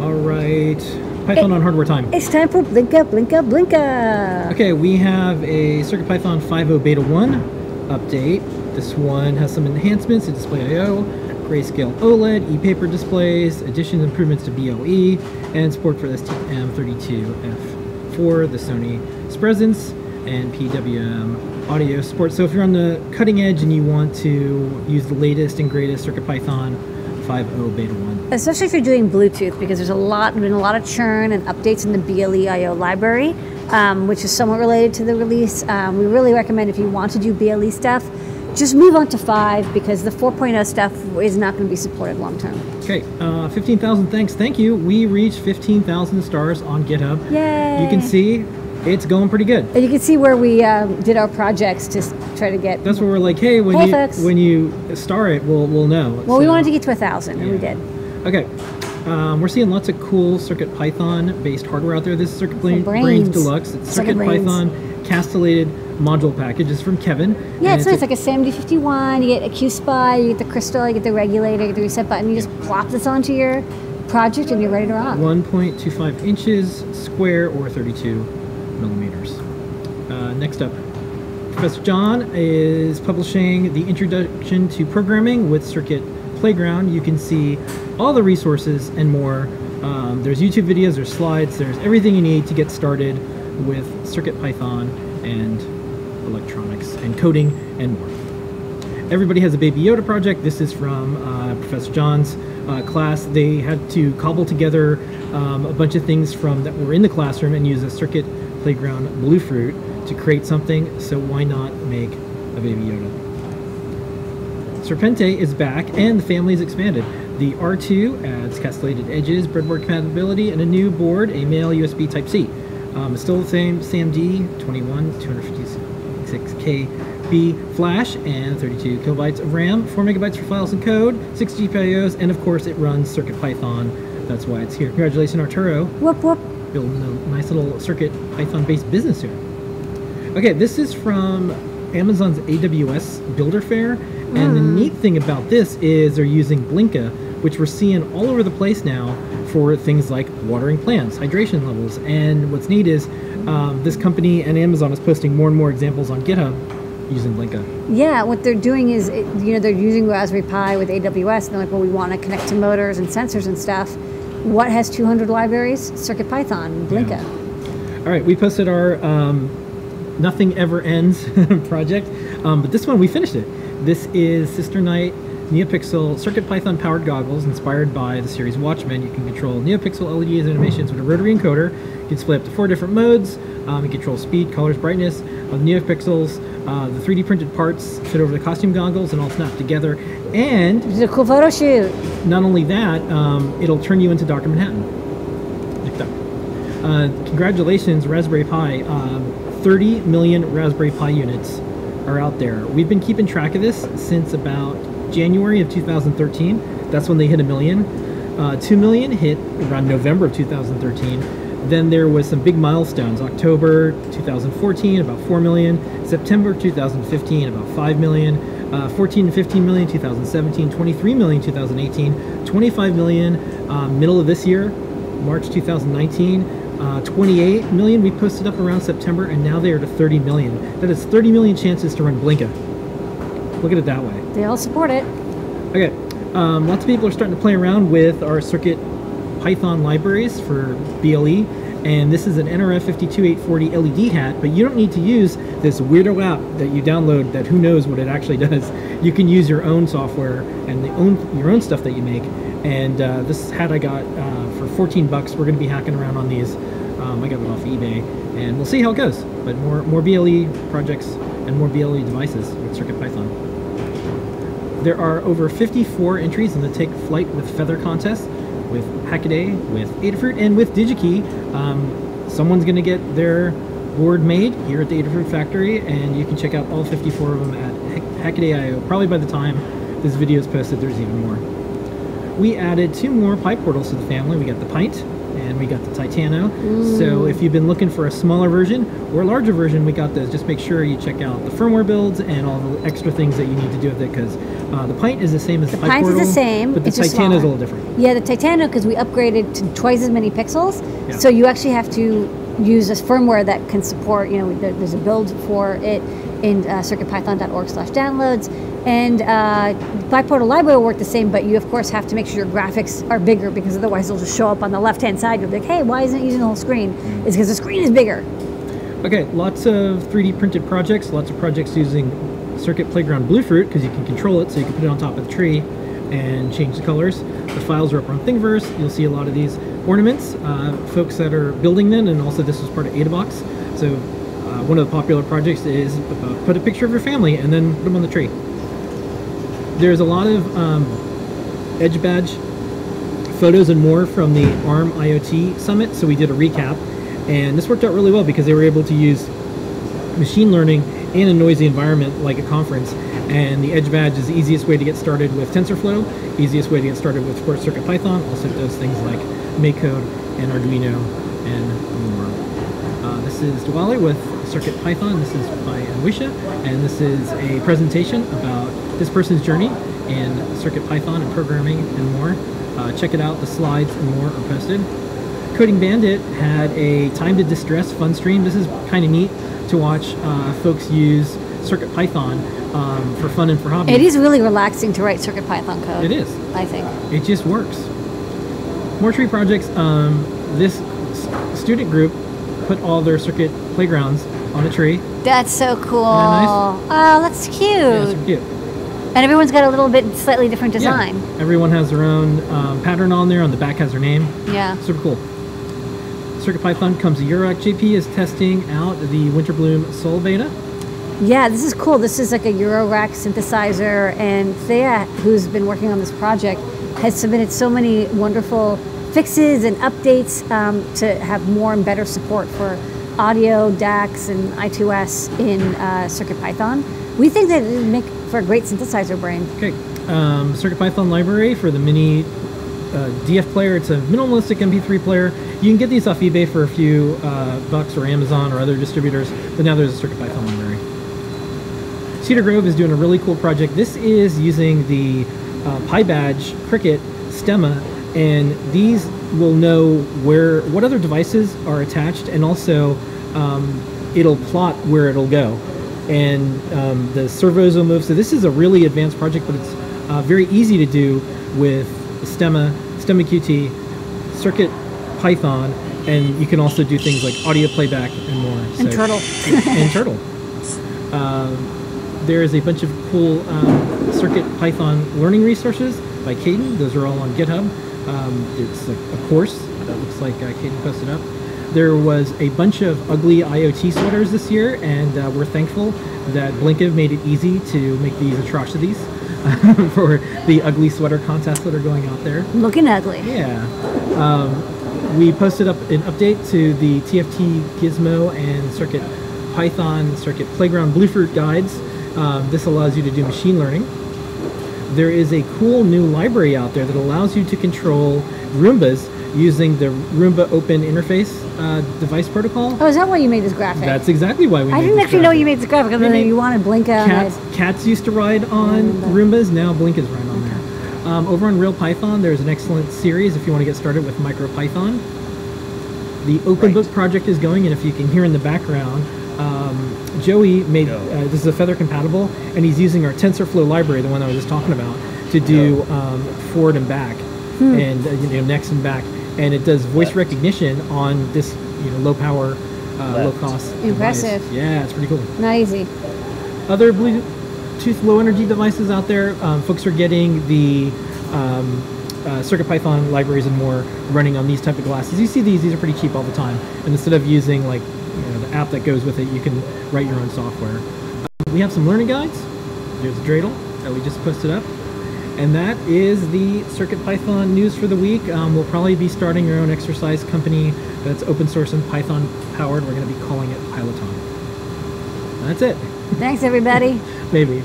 All right. Python It- on hardware time. It's time for Blinka, Blinka, Blinka. Okay, we have a CircuitPython 5.0 Beta 1 update. This one has some enhancements to Display I.O., grayscale OLED, e-paper displays, additions improvements to BLE, and support for STM32F4, the Sony Spresense, and PWM audio support. So if you're on the cutting edge and you want to use the latest and greatest CircuitPython 5.0 Beta 1, Especially if you're doing Bluetooth, because there's a lot, been a lot of churn and updates in the BLE.io library, um, which is somewhat related to the release. Um, we really recommend if you want to do BLE stuff, just move on to 5 because the 4.0 stuff is not going to be supported long term. Okay, uh, 15,000 thanks. Thank you. We reached 15,000 stars on GitHub. Yay! You can see it's going pretty good. And you can see where we um, did our projects to try to get. That's where we're like, hey, when Hey, you folks. when you star it, we'll we'll know. well, we wanted to get to a thousand, and we did. Okay. Um, we're seeing lots of cool Circuit Python based hardware out there. This is Circuit brains. Brains Deluxe. It's Circuit Circuit Python castellated module package. It's from Kevin. Yeah, and it's nice. Like a SAMD51, you get a QSPI, you get the crystal, you get the regulator, you get the reset button. You just plop this onto your project, and you're ready to rock. 1.25 inches square or 32 millimeters. Uh, next up, Professor John is publishing the Introduction to Programming with Circuit Playground. You can see all the resources and more. Um, there's YouTube videos, there's slides, there's everything you need to get started with Circuit Python and electronics and coding and more. Everybody has a Baby Yoda project. This is from uh, Professor John's uh, class. They had to cobble together um, a bunch of things from that were in the classroom and use a Circuit Playground Bluefruit to create something. So why not make a Baby Yoda? Serpente is back and the family is expanded. The R2 adds castellated edges, breadboard compatibility, and a new board, a male USB Type-C. Um, it's still the same SAMD 21 256KB flash and 32 kilobytes of RAM, 4 megabytes for files and code, 6 GPIOs, and of course it runs CircuitPython. That's why it's here. Congratulations, Arturo Whoop whoop. building a nice little circuit python based business here okay this is from amazon's aws builder fair and the neat thing about this is they're using blinka which we're seeing all over the place now for things like watering plants hydration levels and what's neat is um, this company and amazon is posting more and more examples on github using blinka Yeah, what they're doing is, it- you know, they're using Raspberry Pi with AWS, and they're like, well, we want to connect to motors and sensors and stuff. What has 200 libraries? Circuit Python, Blinka. All right, we posted our um, Nothing Ever Ends project, um, but this one we finished it. This is Sister Night NeoPixel CircuitPython powered goggles inspired by the series Watchmen. You can control NeoPixel LEDs and animations with a rotary encoder. You can display up to four different modes. Um, you control speed, colors, brightness of NeoPixels. Uh, the 3D printed parts fit over the costume goggles and all snap together. And is a cool photo shoot. not only that, um, it'll turn you into Dr. Manhattan. Uh, congratulations, Raspberry Pi. Um, 30 million Raspberry Pi units are out there. We've been keeping track of this since about January of 2013. That's when they hit a million. Uh, 2 million hit around November of 2013. Then there was some big milestones. October 2014, about 4 million. September 2015, about 5 million. Uh, 14 and 15 million 2017, 23 million 2018, 25 million uh, middle of this year, March 2019, uh, 28 million we posted up around September, and now they are to 30 million. That is 30 million chances to run Blinka. Look at it that way. They all support it. Okay, um, lots of people are starting to play around with our Circuit Python libraries for BLE, and this is an NRF52840 LED hat, but you don't need to use this weirdo app that you download that who knows what it actually does. You can use your own software and the own your own stuff that you make. And uh, this hat I got uh, for 14 bucks. We're going to be hacking around on these. Um, I got it off eBay, and we'll see how it goes. But more more BLE projects and more BLE devices with CircuitPython. There are over 54 entries in the Take Flight with Feather contest, with Hackaday, with Adafruit, and with DigiKey. Um, someone's going to get their board made here at the Adafruit factory, and you can check out all 54 of them at Hackaday.io. Probably by the time this video is posted, there's even more. we added two more PyPortals to the family. We got the Pint and we got the Titano. So if you've been looking for a smaller version or a larger version, we got those. Just make sure you check out the firmware builds and all the extra things that you need to do with it because uh, the Pint is the same as the, pipe Pint is the same, but the it's Titano is a little different. Yeah, the Titano because we upgraded to twice as many pixels, Yeah. so you actually have to use this firmware that can support. You know, there, there's a build for it in uh, CircuitPython.org/downloads, and uh, PyPortal Library will work the same, but you of course have to make sure your graphics are bigger because otherwise they'll just show up on the left-hand side. You'll be like, hey, why isn't it using the whole screen? Mm. It's because the screen is bigger. Okay, lots of 3D printed projects, lots of projects using Circuit Playground Bluefruit because you can control it so you can put it on top of the tree and change the colors. The files are up on Thingiverse. You'll see a lot of these ornaments, uh, folks that are building them, and also this was part of AdaBox. So uh, one of the popular projects is uh, put a picture of your family and then put them on the tree. There's a lot of um, Edge Badge photos and more from the ARM IoT Summit. So we did a recap, and this worked out really well because they were able to use machine learning in a noisy environment like a conference. And the Edge Badge is the easiest way to get started with TensorFlow, easiest way to get started with of Circuit Python, Also does things like MakeCode and Arduino and more. Uh, this is Diwali with CircuitPython. This is by Anwesha, and this is a presentation about this person's journey in CircuitPython and programming and more. Uh, check it out. The slides and more are posted. Coding Bandit had a time to distress fun stream. This is kind of neat to watch uh, folks use CircuitPython um, for fun and for hobby. It is really relaxing to write CircuitPython code. It is. I think. It just works. More tree projects. Um, this student group put all their circuit playgrounds on a tree. That's so cool. nice? Oh, that's cute. Yeah, super cute. And everyone's got a little bit slightly different design. Yeah. Everyone has their own um, pattern on there. On the back has their name. Yeah. Super cool. CircuitPython comes to Eurorack. JP is testing out the Winterbloom Sol Beta. Yeah, this is cool. This is like a Eurorack synthesizer, and Thea, who's been working on this project, has submitted so many wonderful fixes and updates um, to have more and better support for audio, DACs, and I2S in uh, CircuitPython. We think that it would make for a great synthesizer brain. Okay. Um, CircuitPython library for the mini uh, DF player. It's a minimalistic MP3 player. You can get these off eBay for a few uh, bucks or Amazon or other distributors, but now there's a CircuitPython library. Cedar Grove is doing a really cool project. This is using the uh, PyBadge Crickit stemma, and these will know where what other devices are attached, and also um, it'll plot where it'll go, and um, the servos will move. So this is a really advanced project, but it's uh, very easy to do with stemma, stemma QT, Circuit Python, and you can also do things like audio playback and more. And So- Turtle. and Turtle. Um, there is a bunch of cool um, Circuit Python learning resources by Caden. Those are all on GitHub. Um, it's a, a course that looks like uh, Caden posted up. There was a bunch of ugly IoT sweaters this year, and uh, we're thankful that Blinka made it easy to make these atrocities for the ugly sweater contests that are going out there. Looking ugly. Yeah. Um, we posted up an update to the TFT Gizmo and Circuit Python Circuit Playground Bluefruit guides. Um, this allows you to do machine learning. There is a cool new library out there that allows you to control Roombas using the Roomba Open Interface uh, device protocol. Oh, is that why you made this graphic? That's exactly why we I didn't actually know you made this graphic, other than you wanted Blinka. Cats, cats used to ride on Roombas. Now Blink is right on there. Um, over on Real Python, there's an excellent series if you want to get started with MicroPython. The Open Book project is going, and if you can hear in the background, um, Joey made uh, this is a Feather compatible, and he's using our TensorFlow library, the one I was just talking about, to do um, forward and back, and uh, you know next and back, and it does voice recognition on this you know low power, uh, low cost. Impressive. Device. Yeah, it's pretty cool Not easy. other Bluetooth low energy devices out there, um, folks are getting the um, uh, CircuitPython libraries and more running on these type of glasses. You see these; these are pretty cheap all the time. And instead of using like you know, the app that goes with it, you can write your own software. Um, we have some learning guides. There's a dreidel that we just posted up. And that is the CircuitPython news for the week. Um, we'll probably be starting our own exercise company that's open source and Python powered. We're going to be calling it Pyloton. That's it. Thanks, everybody. Maybe.